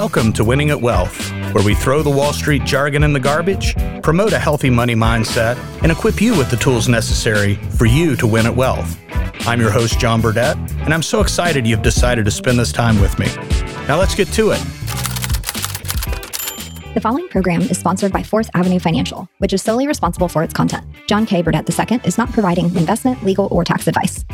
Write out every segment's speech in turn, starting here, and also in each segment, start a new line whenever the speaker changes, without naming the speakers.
Welcome to Winning at Wealth, where we throw the Wall Street jargon in the garbage, promote a healthy money mindset, and equip you with the tools necessary for you to win at wealth. I'm your host, John Burdett, and I'm so excited you've decided to spend this time with me. Now let's get to it.
The following program is sponsored by Fourth Avenue Financial, which is solely responsible for its content. John K. Burdett II is not providing investment, legal, or tax advice.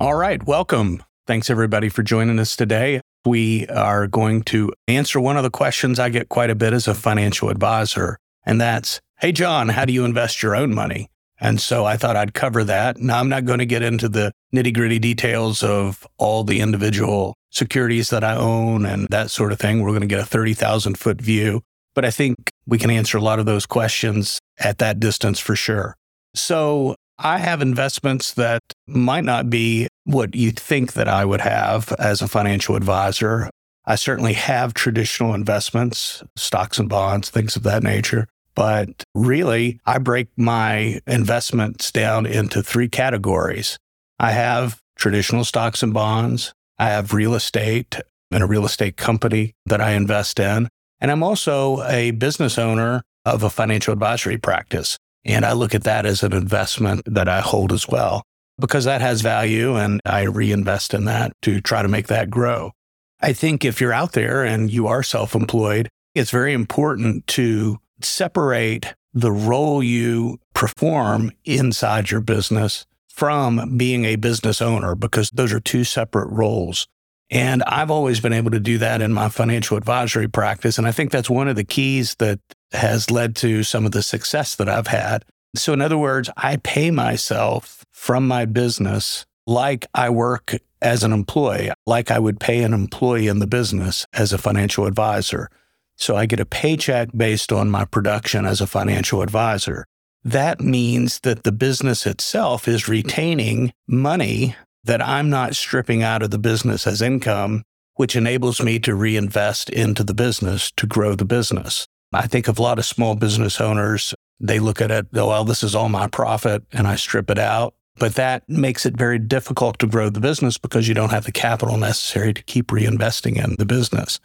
All right, welcome. Thanks everybody for joining us today. We are going to answer one of the questions I get quite a bit as a financial advisor, and that's Hey, John, how do you invest your own money? And so I thought I'd cover that. Now, I'm not going to get into the nitty gritty details of all the individual securities that I own and that sort of thing. We're going to get a 30,000 foot view, but I think we can answer a lot of those questions at that distance for sure. So I have investments that might not be what you think that I would have as a financial advisor. I certainly have traditional investments, stocks and bonds, things of that nature. But really, I break my investments down into three categories. I have traditional stocks and bonds. I have real estate and a real estate company that I invest in. And I'm also a business owner of a financial advisory practice. And I look at that as an investment that I hold as well because that has value and I reinvest in that to try to make that grow. I think if you're out there and you are self employed, it's very important to separate the role you perform inside your business from being a business owner because those are two separate roles. And I've always been able to do that in my financial advisory practice. And I think that's one of the keys that has led to some of the success that I've had. So, in other words, I pay myself from my business like I work as an employee, like I would pay an employee in the business as a financial advisor. So, I get a paycheck based on my production as a financial advisor. That means that the business itself is retaining money that I'm not stripping out of the business as income, which enables me to reinvest into the business to grow the business. I think of a lot of small business owners, they look at it, oh, well, this is all my profit and I strip it out. But that makes it very difficult to grow the business because you don't have the capital necessary to keep reinvesting in the business.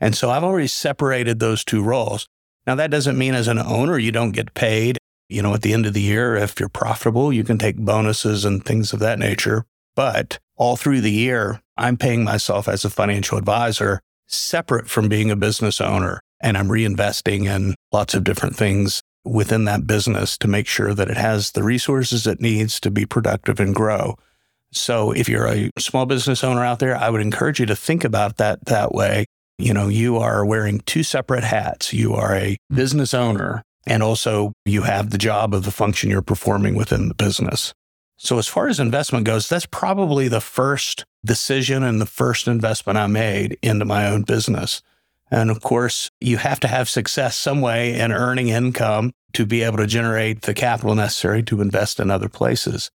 And so I've already separated those two roles. Now, that doesn't mean as an owner, you don't get paid. You know, at the end of the year, if you're profitable, you can take bonuses and things of that nature. But all through the year, I'm paying myself as a financial advisor separate from being a business owner and I'm reinvesting in lots of different things within that business to make sure that it has the resources it needs to be productive and grow. So if you're a small business owner out there, I would encourage you to think about that that way. You know, you are wearing two separate hats. You are a business owner and also you have the job of the function you're performing within the business. So as far as investment goes, that's probably the first decision and the first investment I made into my own business. And of course, you have to have success some way in earning income to be able to generate the capital necessary to invest in other places.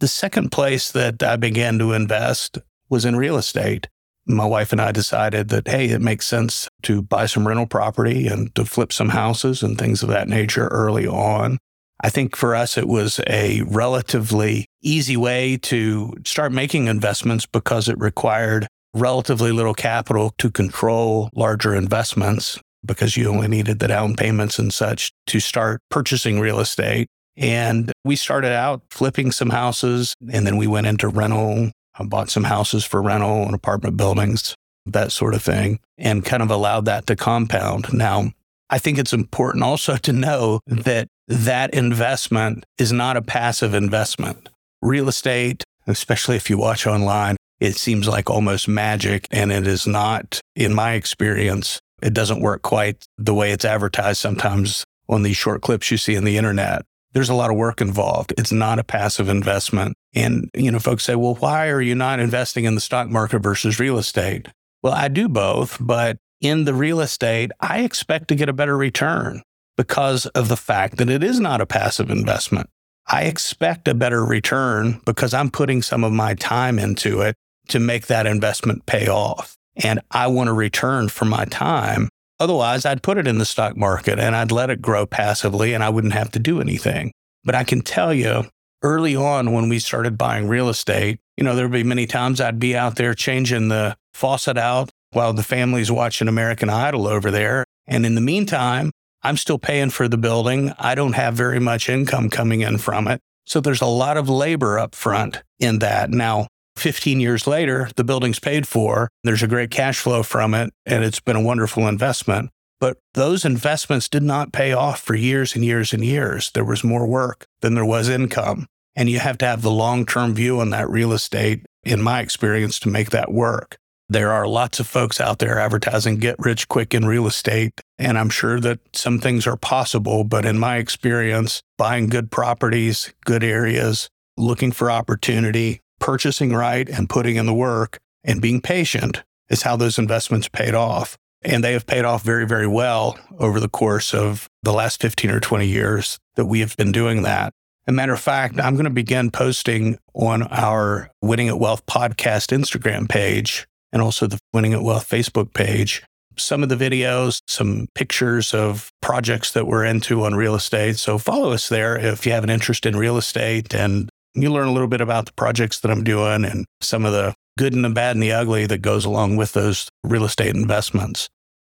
The second place that I began to invest was in real estate. My wife and I decided that, hey, it makes sense to buy some rental property and to flip some houses and things of that nature early on. I think for us, it was a relatively easy way to start making investments because it required relatively little capital to control larger investments because you only needed the down payments and such to start purchasing real estate. And we started out flipping some houses and then we went into rental. I bought some houses for rental and apartment buildings, that sort of thing, and kind of allowed that to compound. Now, I think it's important also to know that that investment is not a passive investment. Real estate, especially if you watch online, it seems like almost magic. And it is not, in my experience, it doesn't work quite the way it's advertised sometimes on these short clips you see on the internet. There's a lot of work involved. It's not a passive investment. And, you know, folks say, well, why are you not investing in the stock market versus real estate? Well, I do both, but in the real estate, I expect to get a better return because of the fact that it is not a passive investment. I expect a better return because I'm putting some of my time into it to make that investment pay off. And I want a return for my time. Otherwise, I'd put it in the stock market and I'd let it grow passively and I wouldn't have to do anything. But I can tell you early on when we started buying real estate, you know, there'd be many times I'd be out there changing the faucet out while the family's watching American Idol over there. And in the meantime, I'm still paying for the building. I don't have very much income coming in from it. So there's a lot of labor up front in that. Now, 15 years later, the building's paid for. There's a great cash flow from it, and it's been a wonderful investment. But those investments did not pay off for years and years and years. There was more work than there was income. And you have to have the long term view on that real estate, in my experience, to make that work. There are lots of folks out there advertising get rich quick in real estate. And I'm sure that some things are possible. But in my experience, buying good properties, good areas, looking for opportunity, purchasing right and putting in the work and being patient is how those investments paid off. And they have paid off very, very well over the course of the last 15 or 20 years that we have been doing that. A matter of fact, I'm going to begin posting on our Winning at Wealth podcast Instagram page and also the Winning at Wealth Facebook page some of the videos, some pictures of projects that we're into on real estate. So follow us there if you have an interest in real estate and you learn a little bit about the projects that I'm doing and some of the good and the bad and the ugly that goes along with those real estate investments.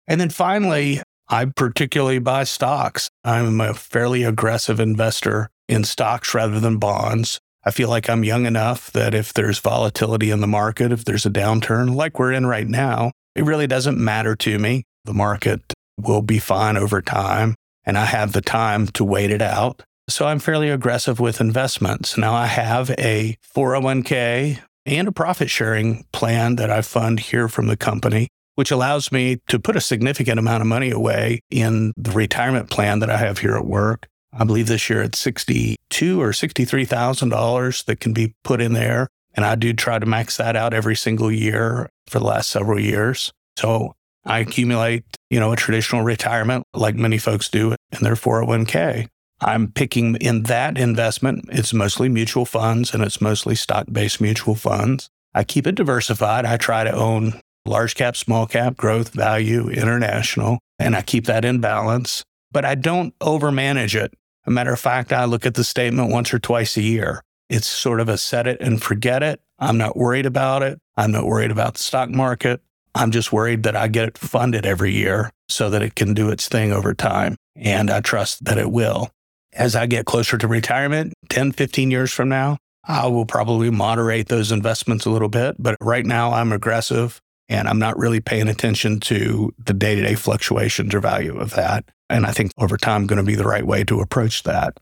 And then finally, I particularly buy stocks. I'm a fairly aggressive investor in stocks rather than bonds. I feel like I'm young enough that if there's volatility in the market, if there's a downturn like we're in right now, it really doesn't matter to me. The market will be fine over time, and I have the time to wait it out. So I'm fairly aggressive with investments. Now I have a 401k and a profit sharing plan that I fund here from the company, which allows me to put a significant amount of money away in the retirement plan that I have here at work. I believe this year it's sixty-two or sixty-three thousand dollars that can be put in there, and I do try to max that out every single year for the last several years. So I accumulate, you know, a traditional retirement like many folks do in their 401k. I'm picking in that investment, it's mostly mutual funds and it's mostly stock based mutual funds. I keep it diversified. I try to own large cap, small cap, growth, value, international, and I keep that in balance, but I don't overmanage it. A matter of fact, I look at the statement once or twice a year. It's sort of a set it and forget it. I'm not worried about it. I'm not worried about the stock market. I'm just worried that I get it funded every year so that it can do its thing over time. And I trust that it will as I get closer to retirement, 10, 15 years from now, I will probably moderate those investments a little bit. But right now, I'm aggressive and I'm not really paying attention to the day to day fluctuations or value of that. And I think over time, going to be the right way to approach that.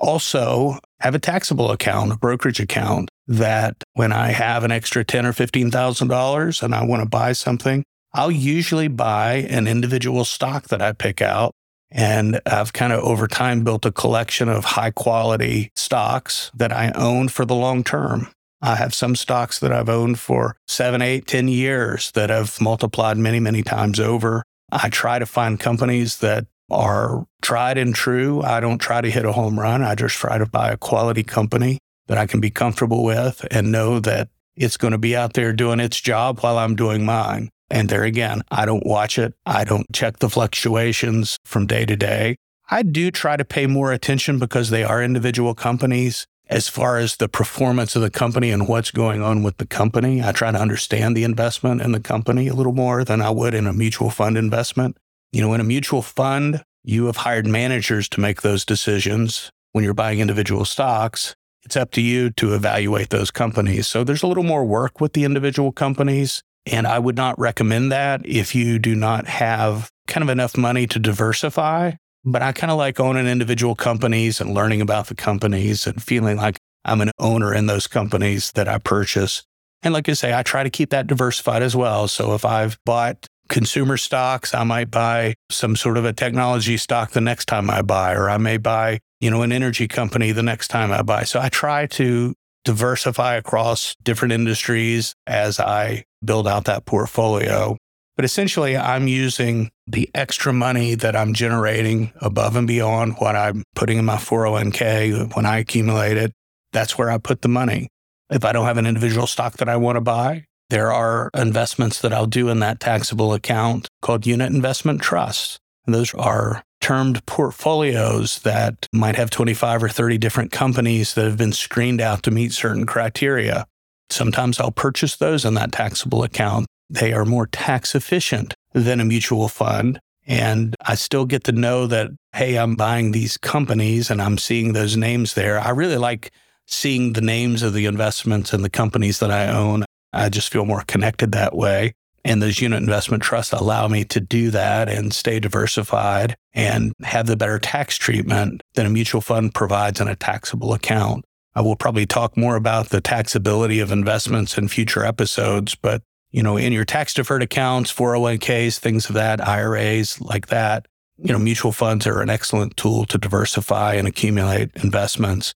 Also, have a taxable account, a brokerage account that when I have an extra ten or fifteen thousand dollars and I want to buy something, I'll usually buy an individual stock that I pick out and I've kind of over time built a collection of high quality stocks that I own for the long term. I have some stocks that I've owned for seven, eight, ten years that have multiplied many, many times over. I try to find companies that are tried and true. I don't try to hit a home run. I just try to buy a quality company that I can be comfortable with and know that it's going to be out there doing its job while I'm doing mine. And there again, I don't watch it. I don't check the fluctuations from day to day. I do try to pay more attention because they are individual companies as far as the performance of the company and what's going on with the company. I try to understand the investment in the company a little more than I would in a mutual fund investment. You know, in a mutual fund, you have hired managers to make those decisions. When you're buying individual stocks, it's up to you to evaluate those companies. So there's a little more work with the individual companies. And I would not recommend that if you do not have kind of enough money to diversify. But I kind of like owning individual companies and learning about the companies and feeling like I'm an owner in those companies that I purchase. And like I say, I try to keep that diversified as well. So if I've bought consumer stocks, I might buy some sort of a technology stock the next time I buy, or I may buy, you know, an energy company the next time I buy. So I try to diversify across different industries as I build out that portfolio. But essentially, I'm using the extra money that I'm generating above and beyond what I'm putting in my 401k when I accumulate it. That's where I put the money. If I don't have an individual stock that I want to buy, there are investments that I'll do in that taxable account called unit investment trusts. And those are termed portfolios that might have 25 or 30 different companies that have been screened out to meet certain criteria. Sometimes I'll purchase those in that taxable account. They are more tax efficient than a mutual fund. And I still get to know that, hey, I'm buying these companies and I'm seeing those names there. I really like seeing the names of the investments and the companies that I own. I just feel more connected that way. And those unit investment trusts allow me to do that and stay diversified and have the better tax treatment than a mutual fund provides in a taxable account. I will probably talk more about the taxability of investments in future episodes, but you know, in your tax deferred accounts, 401ks, things of that, IRAs like that, you know, mutual funds are an excellent tool to diversify and accumulate investments.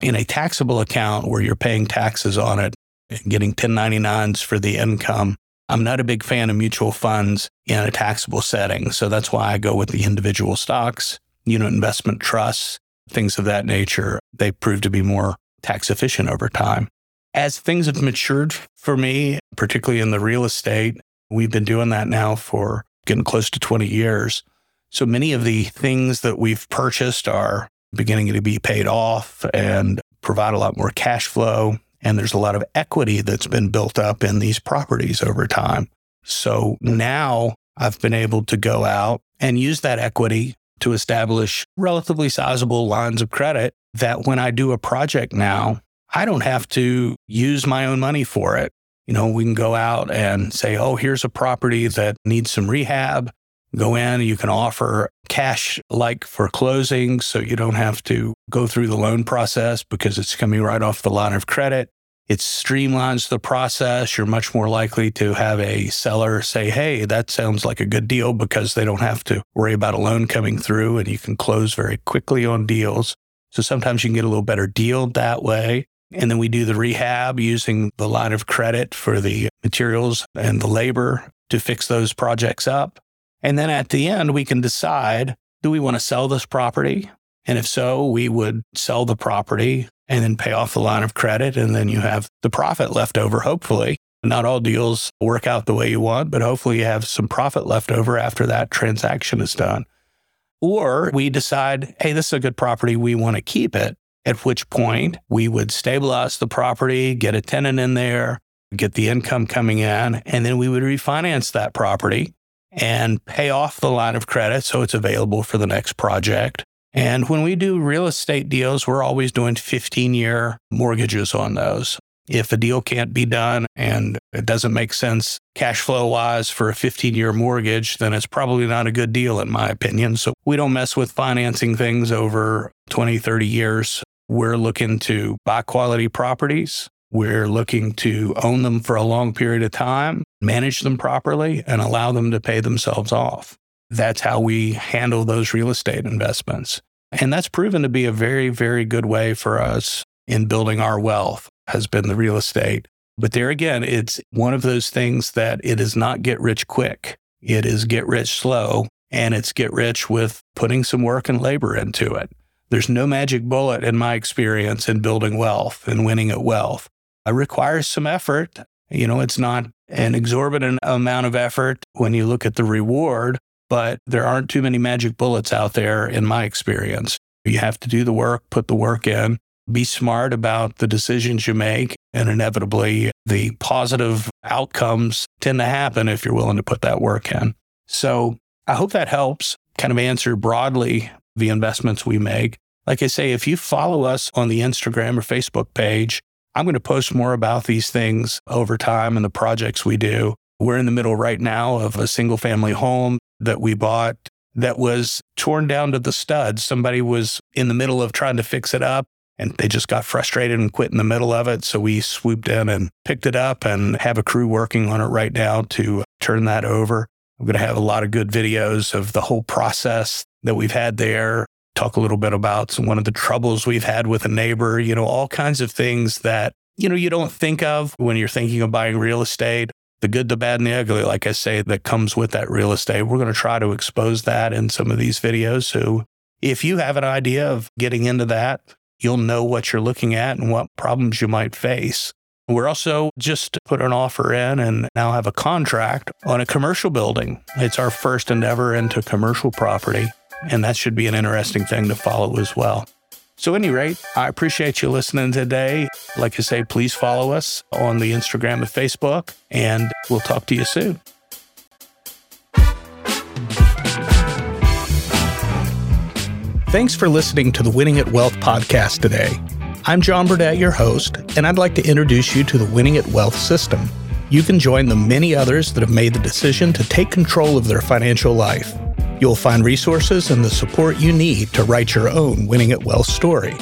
In a taxable account where you're paying taxes on it and getting 1099s for the income, I'm not a big fan of mutual funds in a taxable setting. So that's why I go with the individual stocks, unit investment trusts, things of that nature. They prove to be more tax efficient over time. As things have matured for me, particularly in the real estate, we've been doing that now for getting close to 20 years. So many of the things that we've purchased are beginning to be paid off and provide a lot more cash flow. And there's a lot of equity that's been built up in these properties over time. So now I've been able to go out and use that equity to establish relatively sizable lines of credit that when I do a project now, I don't have to use my own money for it. You know, we can go out and say, oh, here's a property that needs some rehab. Go in, you can offer cash like for closing. So you don't have to go through the loan process because it's coming right off the line of credit. It streamlines the process. You're much more likely to have a seller say, Hey, that sounds like a good deal because they don't have to worry about a loan coming through and you can close very quickly on deals. So sometimes you can get a little better deal that way. And then we do the rehab using the line of credit for the materials and the labor to fix those projects up. And then at the end, we can decide do we want to sell this property? And if so, we would sell the property and then pay off the line of credit. And then you have the profit left over, hopefully. Not all deals work out the way you want, but hopefully you have some profit left over after that transaction is done. Or we decide, hey, this is a good property. We want to keep it at which point we would stabilize the property, get a tenant in there, get the income coming in, and then we would refinance that property and pay off the line of credit so it's available for the next project. And when we do real estate deals, we're always doing 15 year mortgages on those. If a deal can't be done and it doesn't make sense cash flow wise for a 15 year mortgage, then it's probably not a good deal, in my opinion. So we don't mess with financing things over 20, 30 years. We're looking to buy quality properties. We're looking to own them for a long period of time, manage them properly, and allow them to pay themselves off. That's how we handle those real estate investments. And that's proven to be a very, very good way for us in building our wealth, has been the real estate. But there again, it's one of those things that it is not get rich quick. It is get rich slow, and it's get rich with putting some work and labor into it. There's no magic bullet in my experience in building wealth and winning at wealth. It requires some effort. You know, it's not an exorbitant amount of effort when you look at the reward, but there aren't too many magic bullets out there in my experience. You have to do the work, put the work in, be smart about the decisions you make, and inevitably the positive outcomes tend to happen if you're willing to put that work in. So I hope that helps kind of answer broadly the investments we make. Like I say, if you follow us on the Instagram or Facebook page, I'm going to post more about these things over time and the projects we do. We're in the middle right now of a single family home that we bought that was torn down to the studs. Somebody was in the middle of trying to fix it up and they just got frustrated and quit in the middle of it. So we swooped in and picked it up and have a crew working on it right now to turn that over. I'm going to have a lot of good videos of the whole process that we've had there, talk a little bit about some, one of the troubles we've had with a neighbor, you know, all kinds of things that, you know, you don't think of when you're thinking of buying real estate. The good, the bad, and the ugly, like I say, that comes with that real estate. We're going to try to expose that in some of these videos. So if you have an idea of getting into that, you'll know what you're looking at and what problems you might face. We're also just put an offer in and now have a contract on a commercial building. It's our first endeavor into commercial property and that should be an interesting thing to follow as well. So, any rate, I appreciate you listening today. Like I say, please follow us on the Instagram and Facebook, and we'll talk to you soon. Thanks for listening to the Winning at Wealth podcast today. I'm John Burdett, your host, and I'd like to introduce you to the Winning at Wealth system. You can join the many others that have made the decision to take control of their financial life. You'll find resources and the support you need to write your own Winning at Wealth story.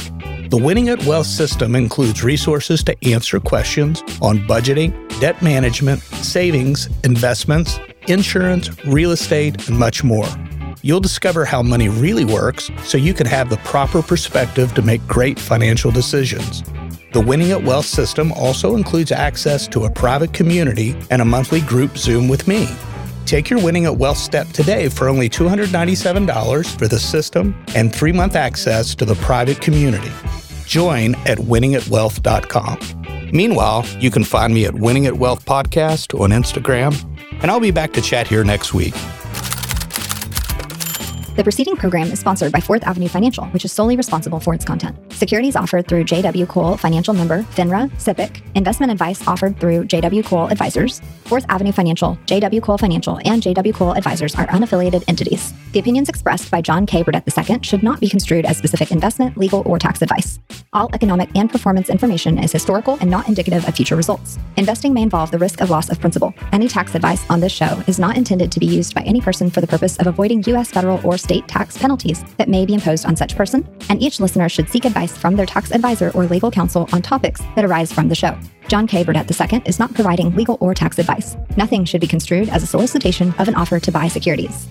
The Winning at Wealth system includes resources to answer questions on budgeting, debt management, savings, investments, insurance, real estate, and much more. You'll discover how money really works so you can have the proper perspective to make great financial decisions. The Winning at Wealth system also includes access to a private community and a monthly group Zoom with me. Take your Winning at Wealth step today for only $297 for the system and three month access to the private community. Join at winningatwealth.com. Meanwhile, you can find me at Winning at Wealth Podcast on Instagram, and I'll be back to chat here next week.
The preceding program is sponsored by Fourth Avenue Financial, which is solely responsible for its content. Securities offered through JW Cole Financial Member, FINRA, SIPC. Investment advice offered through JW Cole Advisors. Fourth Avenue Financial, JW Cole Financial, and JW Cole Advisors are unaffiliated entities. The opinions expressed by John K. Burdett II should not be construed as specific investment, legal, or tax advice. All economic and performance information is historical and not indicative of future results. Investing may involve the risk of loss of principal. Any tax advice on this show is not intended to be used by any person for the purpose of avoiding U.S. federal or state tax penalties that may be imposed on such person, and each listener should seek advice from their tax advisor or legal counsel on topics that arise from the show. John K. Burdett II is not providing legal or tax advice. Nothing should be construed as a solicitation of an offer to buy securities.